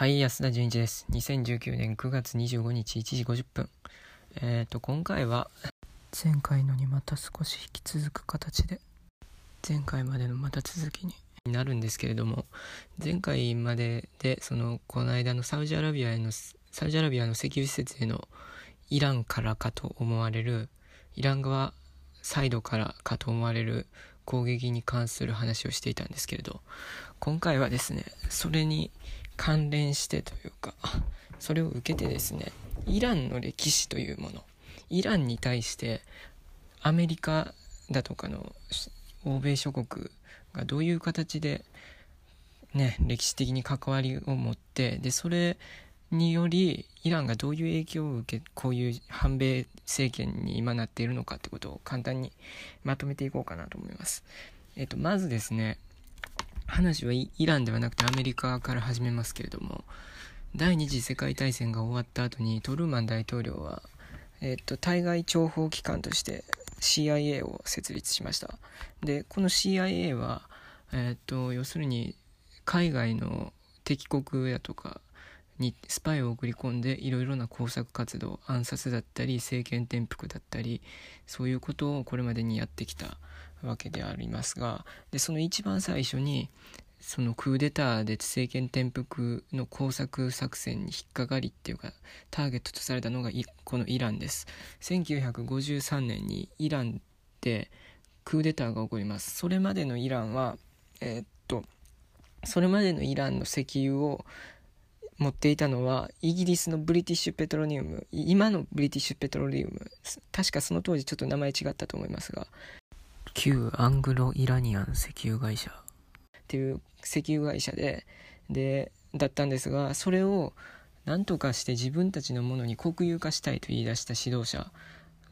はい、安田純一です。2019年9月25日1時50分。えっ、ー、と、今回は、前回のにまた少し引き続く形で、前回までのまた続きになるんですけれども、前回までで、その、この間のサウジアラビアへの、サウジアラビアの石油施設へのイランからかと思われる、イラン側サイドからかと思われる攻撃に関する話をしていたんですけれど、今回はですね、それに関連してというか それを受けてですねイランの歴史というものイランに対してアメリカだとかの欧米諸国がどういう形でね歴史的に関わりを持ってでそれによりイランがどういう影響を受けこういう反米政権に今なっているのかってことを簡単にまとめていこうかなと思います。えっと、まずですね話はイランではなくてアメリカから始めますけれども第二次世界大戦が終わった後にトルーマン大統領は、えっと、対外諜報機関として CIA を設立しました。でこの CIA は、えっと、要するに海外の敵国だとかにスパイを送り込んでいろいろな工作活動暗殺だったり政権転覆だったりそういうことをこれまでにやってきたわけでありますがでその一番最初にそのクーデターで政権転覆の工作作戦に引っかかりっていうかターゲットとされたのがこのイランです。1953年にイランでクーデターが起こります。それまでのイランはえー、っとそれまでのイランの石油を持っていたのはイギリスのブリティッシュペトロリウム。今のブリティッシュペトロリウム。確かその当時ちょっと名前違ったと思いますが。旧アングロ・イラニアン石油会社。っていう石油会社ででだったんですがそれを何とかして自分たちのものに国有化したいと言い出した指導者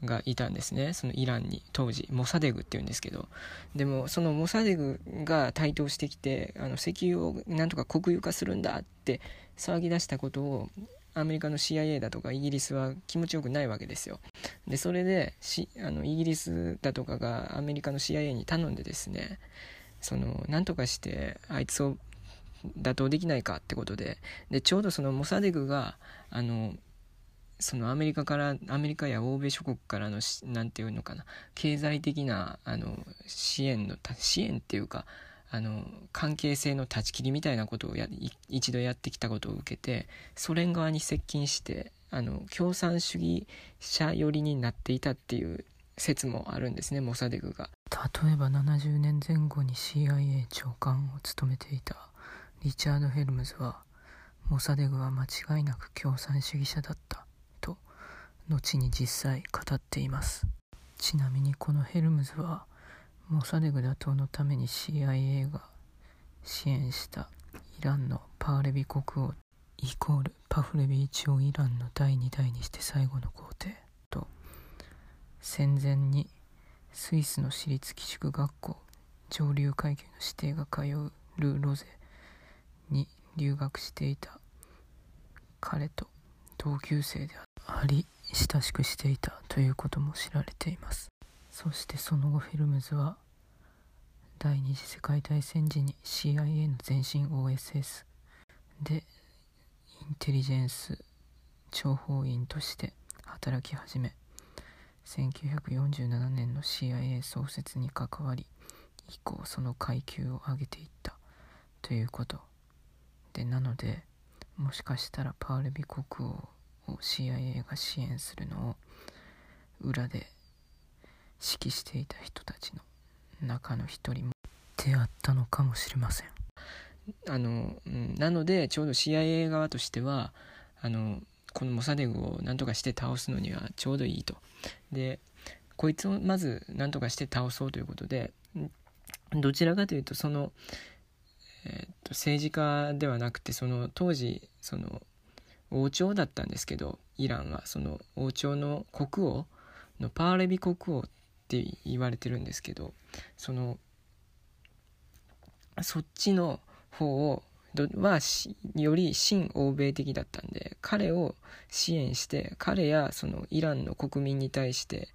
がいたんですね。そのイランに当時モサデグっていうんですけど。でもそのモサデグが台頭してきてあの石油をなんとか国有化するんだって騒ぎ出したことをアメリカの CIA だとかイギリスは気持ちよくないわけですよ。でそれでしあのイギリスだとかがアメリカの CIA に頼んでですねその何とかしてあいつを打倒できないかってことで。でちょうどそのモサデグがあのそのアメリカからアメリカや欧米諸国からの何て言うのかな経済的なあの支援の支援っていうかあの関係性の断ち切りみたいなことをや一度やってきたことを受けてソ連側に接近してあの共産主義者寄りになっていたっていう説もあるんですねモサデグが。例えば70年前後に CIA 長官を務めていたリチャード・ヘルムズはモサデグは間違いなく共産主義者だった。後に実際語っています。ちなみにこのヘルムズはモサデグ打倒のために CIA が支援したイランのパーレビ国王イコールパフレビ一応イランの第2代にして最後の皇帝と戦前にスイスの私立寄宿学校上流階級の指定が通うル・ロゼに留学していた彼と同級生であり親しくしていたということも知られています。そしてその後フィルムズは第二次世界大戦時に CIA の前身 OSS でインテリジェンス諜報員として働き始め1947年の CIA 創設に関わり以降その階級を上げていったということ。でなのでもしかしたらパーレビ国王を CIA が支援するのを裏で指揮していた人たちの中の一人も出会ったのかもしれません。あの、なのでちょうど CIA 側としてはあのこのモサデグを何とかして倒すのにはちょうどいいと。でこいつをまず何とかして倒そうということでどちらかというとその、えー、っと政治家ではなくてその当時その王朝だったんですけどイランはその王朝の国王のパーレビ国王って言われてるんですけどそのそっちの方をはより親欧米的だったんで彼を支援して彼やそのイランの国民に対して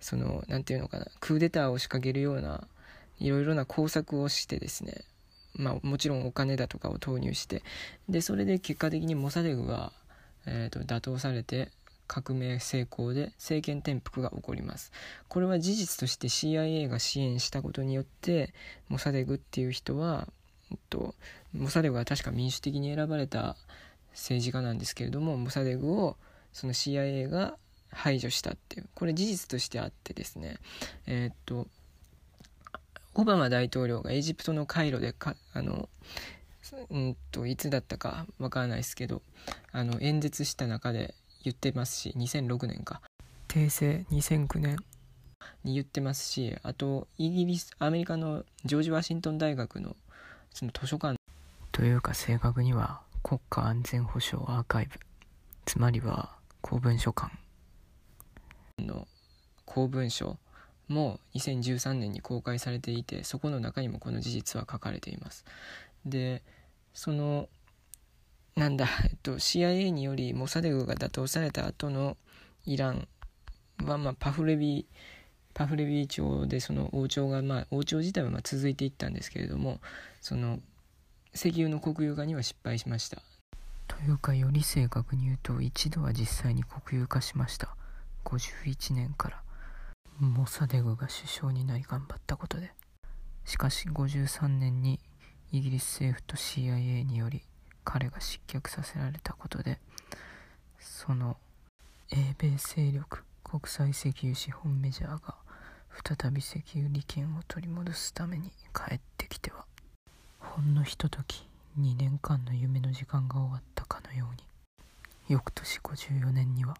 その何て言うのかなクーデターを仕掛けるようないろいろな工作をしてですねまあ、もちろんお金だとかを投入してでそれで結果的にモサデグは、えーと、打倒されて革命成功で政権転覆が起こります。これは事実として CIA が支援したことによってモサデグっていう人は、えっと、モサデグは確か民主的に選ばれた政治家なんですけれどもモサデグをその CIA が排除したっていうこれ事実としてあってですねえー、っとオバマ大統領がエジプトのカイロでかあのうんといつだったかわからないですけどあの演説した中で言ってますし2006年か。訂正2009年に言ってますしあとイギリスアメリカのジョージ・ワシントン大学のその図書館。というか正確には国家安全保障アーカイブ。つまりは公文書館。の公文書も2013年に公開されていてそこの中にもこの事実は書かれています。でそのなんだ、えっと、CIA によりモサデグが打倒された後のイランは、まあ、パフレビパフレビ朝でその王朝が、まあ、王朝自体はま続いていったんですけれどもその石油の国有化には失敗しました。というかより正確に言うと一度は実際に国有化しました。51年から。モサデグが首相になり頑張ったことでしかし53年にイギリス政府と CIA により彼が失脚させられたことでその英米勢力国際石油資本メジャーが再び石油利権を取り戻すために帰ってきてはほんのひととき2年間の夢の時間が終わったかのように翌年54年には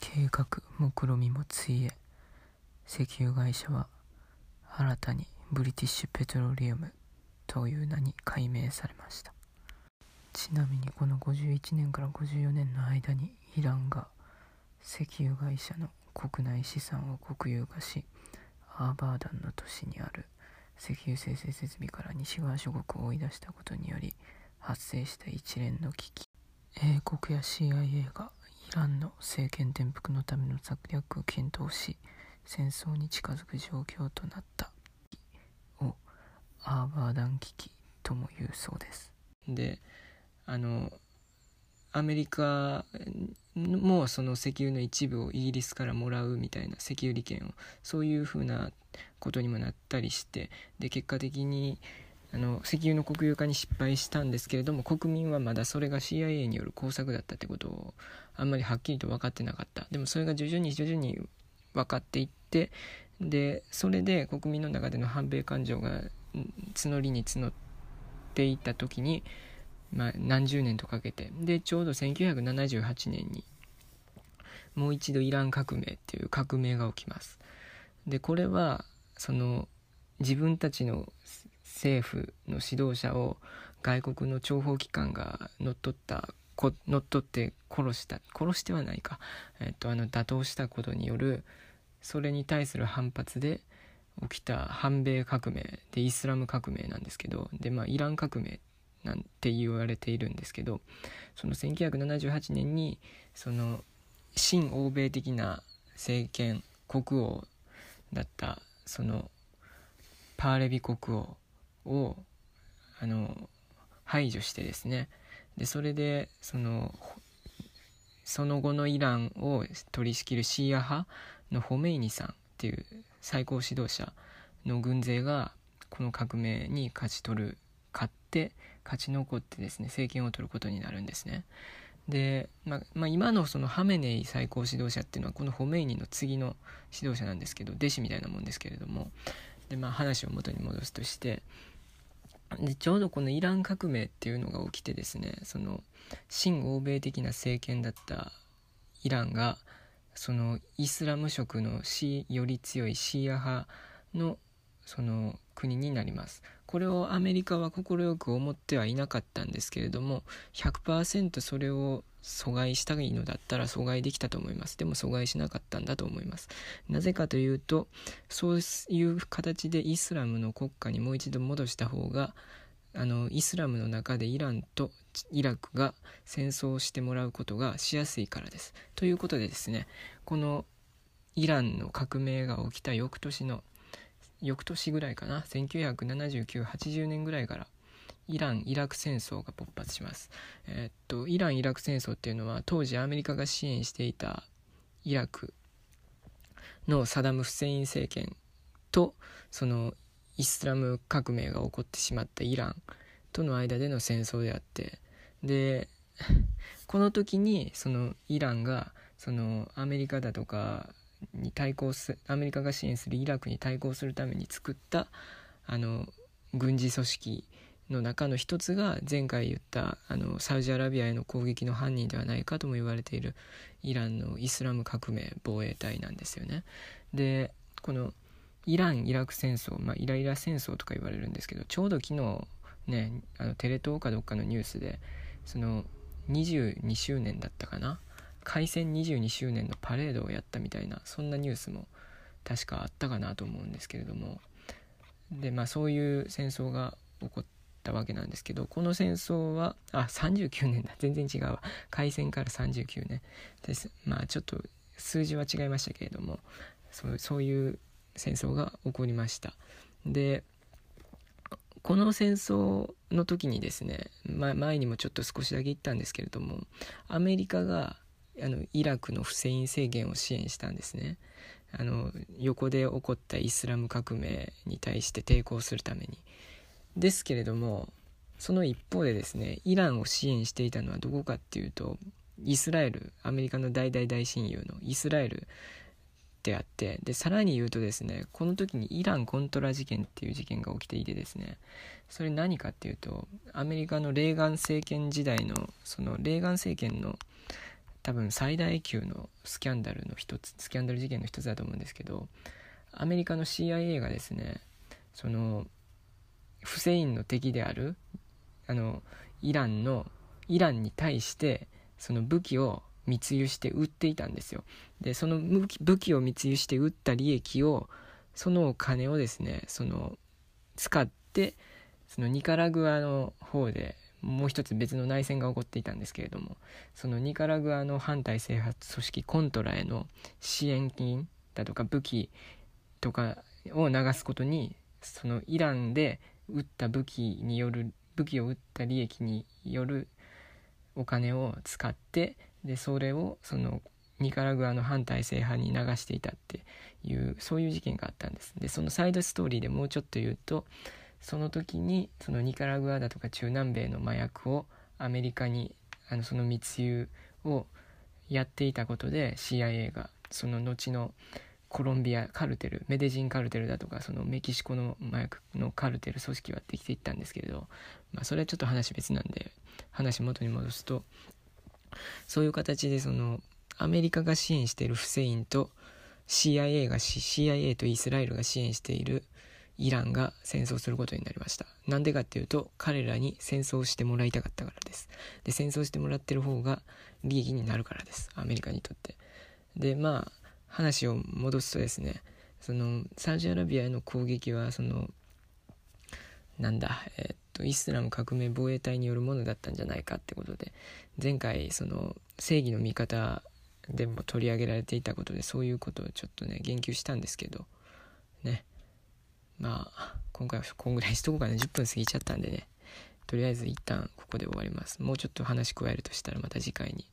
計画目論みもついえ石油会社は新たにブリティッシュペトロリウムという名に改名されました。ちなみにこの51年から54年の間にイランが石油会社の国内資産を国有化しアーバーダンの都市にある石油生成設備から西側諸国を追い出したことにより発生した一連の危機。英国や CIA がイランの政権転覆のための策略を検討し戦争に近づく状況となった。をアーバーダン危機とも言うそうです。であのアメリカもその石油の一部をイギリスからもらうみたいな石油利権をそういうふうなことにもなったりしてで結果的にあの石油の国有化に失敗したんですけれども国民はまだそれが CIA による工作だったってことをあんまりはっきりと分かってなかった。でもそれが徐々に徐々に分かっていってでそれで国民の中での反米感情が募りに募っていった時に、まあ、何十年とかけてでちょうど1978年にもう一度イラン革命っていう革命が起きます。でこれはその自分たちの政府の指導者を外国の諜報機関が乗っ取った乗っ取って殺した殺してはないか、えっと、あの打倒したことによるそれに対する反発で起きた反米革命でイスラム革命なんですけどで、まあ、イラン革命なんて言われているんですけどその1978年にその親欧米的な政権国王だったそのパーレビ国王をあの排除してですねでそれでそのその後のイランを取り仕切るシーア派のホメイニさんっていう最高指導者の軍勢がこの革命に勝ち取る勝って勝ち残ってですね政権を取ることになるんですね。で、まあ、まあ、今のそのハメネイ最高指導者っていうのはこのホメイニの次の指導者なんですけど弟子みたいなもんですけれどもで、まあ、話を元に戻すとしてでちょうどこのイラン革命っていうのが起きてですねその親欧米的な政権だったイランがそのイスラム色のシより強いシーア派のその国になります。これをアメリカは快く思ってはいなかったんですけれども100%それを阻害したいのだったら阻害できたと思います。でも阻害しなかったんだと思います。なぜかというとそういう形でイスラムの国家にもう一度戻した方があのイスラムの中でイランとイラクが戦争をしてもらうことがしやすいからです。ということでですねこのイランの革命が起きた翌年の翌年ぐらいかな197980年ぐらいからイラン・イラク戦争が勃発します、えー、っとイラン・イラク戦争っていうのは当時アメリカが支援していたイラクのサダム・フセイン政権とそのイスラム革命が起こってしまったイランとの間での戦争であってでこの時にそのイランがそのアメリカだとかに対抗すアメリカが支援するイラクに対抗するために作ったあの軍事組織の中の一つが前回言ったあのサウジアラビアへの攻撃の犯人ではないかとも言われているイランのイスラム革命防衛隊なんですよね。でこのイラン・イラク戦争、まあ、イライラ戦争とか言われるんですけどちょうど昨日ねあのテレ東かどっかのニュースでその22周年だったかな？開戦22周年のパレードをやったみたいなそんなニュースも確かあったかなと思うんですけれども。でまあそういう戦争が起こったわけなんですけどこの戦争はあ39年だ。全然違うわ。開戦から39年。です。まあちょっと数字は違いましたけれどもそうそういう戦争が起こりました。でこの戦争の時にですね、ま、前にもちょっと少しだけ言ったんですけれどもアメリカがあのイラクのフセイン政権を支援したんですね。あの横で起こったイスラム革命に対して抵抗するために。ですけれどもその一方でですねイランを支援していたのはどこかっていうとイスラエルアメリカの大大大親友のイスラエルであってでさらに言うとですねこの時にイランコントラ事件っていう事件が起きていてですねそれ何かっていうとアメリカのレーガン政権時代のそのレーガン政権の多分最大級のスキャンダルの一つスキャンダル事件の一つだと思うんですけどアメリカの CIA がですねそのフセインの敵であるあのイランのイランに対してその武器を密輸して売っていたんですよ。でその武器を密輸して売った利益をそのお金をですねその使ってそのニカラグアの方でもう一つ別の内戦が起こっていたんですけれどもそのニカラグアの反体制派組織コントラへの支援金だとか武器とかを流すことにそのイランで撃った武器による武器を撃った利益によるお金を使ってでそれをそのニカラグアの反体制派に流していたっていうそういう事件があったんです。でそのサイドストーリーでもうちょっと言うとその時にそのニカラグアだとか中南米の麻薬をアメリカにあのその密輸をやっていたことで CIA がその後のコロンビアカルテルメデジンカルテルだとかそのメキシコの麻薬のカルテル組織はできていったんですけれど、まあ、それはちょっと話別なんで話元に戻すとそういう形でそのアメリカが支援しているフセインと CIA が CIA とイスラエルが支援しているイランが戦争することになりました。なんでかっていうと彼らに戦争してもらいたかったからです。で戦争してもらってる方が利益になるからです。アメリカにとって。でまあ話を戻すとですねそのサウジアラビアへの攻撃はそのなんだえー、っとイスラム革命防衛隊によるものだったんじゃないかってことで前回その正義の味方でも取り上げられていたことでそういうことをちょっとね言及したんですけどね。まあ今回はこんぐらいしとこうかな。10分過ぎちゃったんでね。とりあえず一旦ここで終わります。もうちょっと話加えるとしたらまた次回に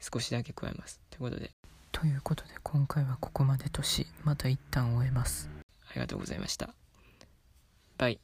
少しだけ加えます。ということで。ということで今回はここまでとしまた一旦終えます。ありがとうございました。バイ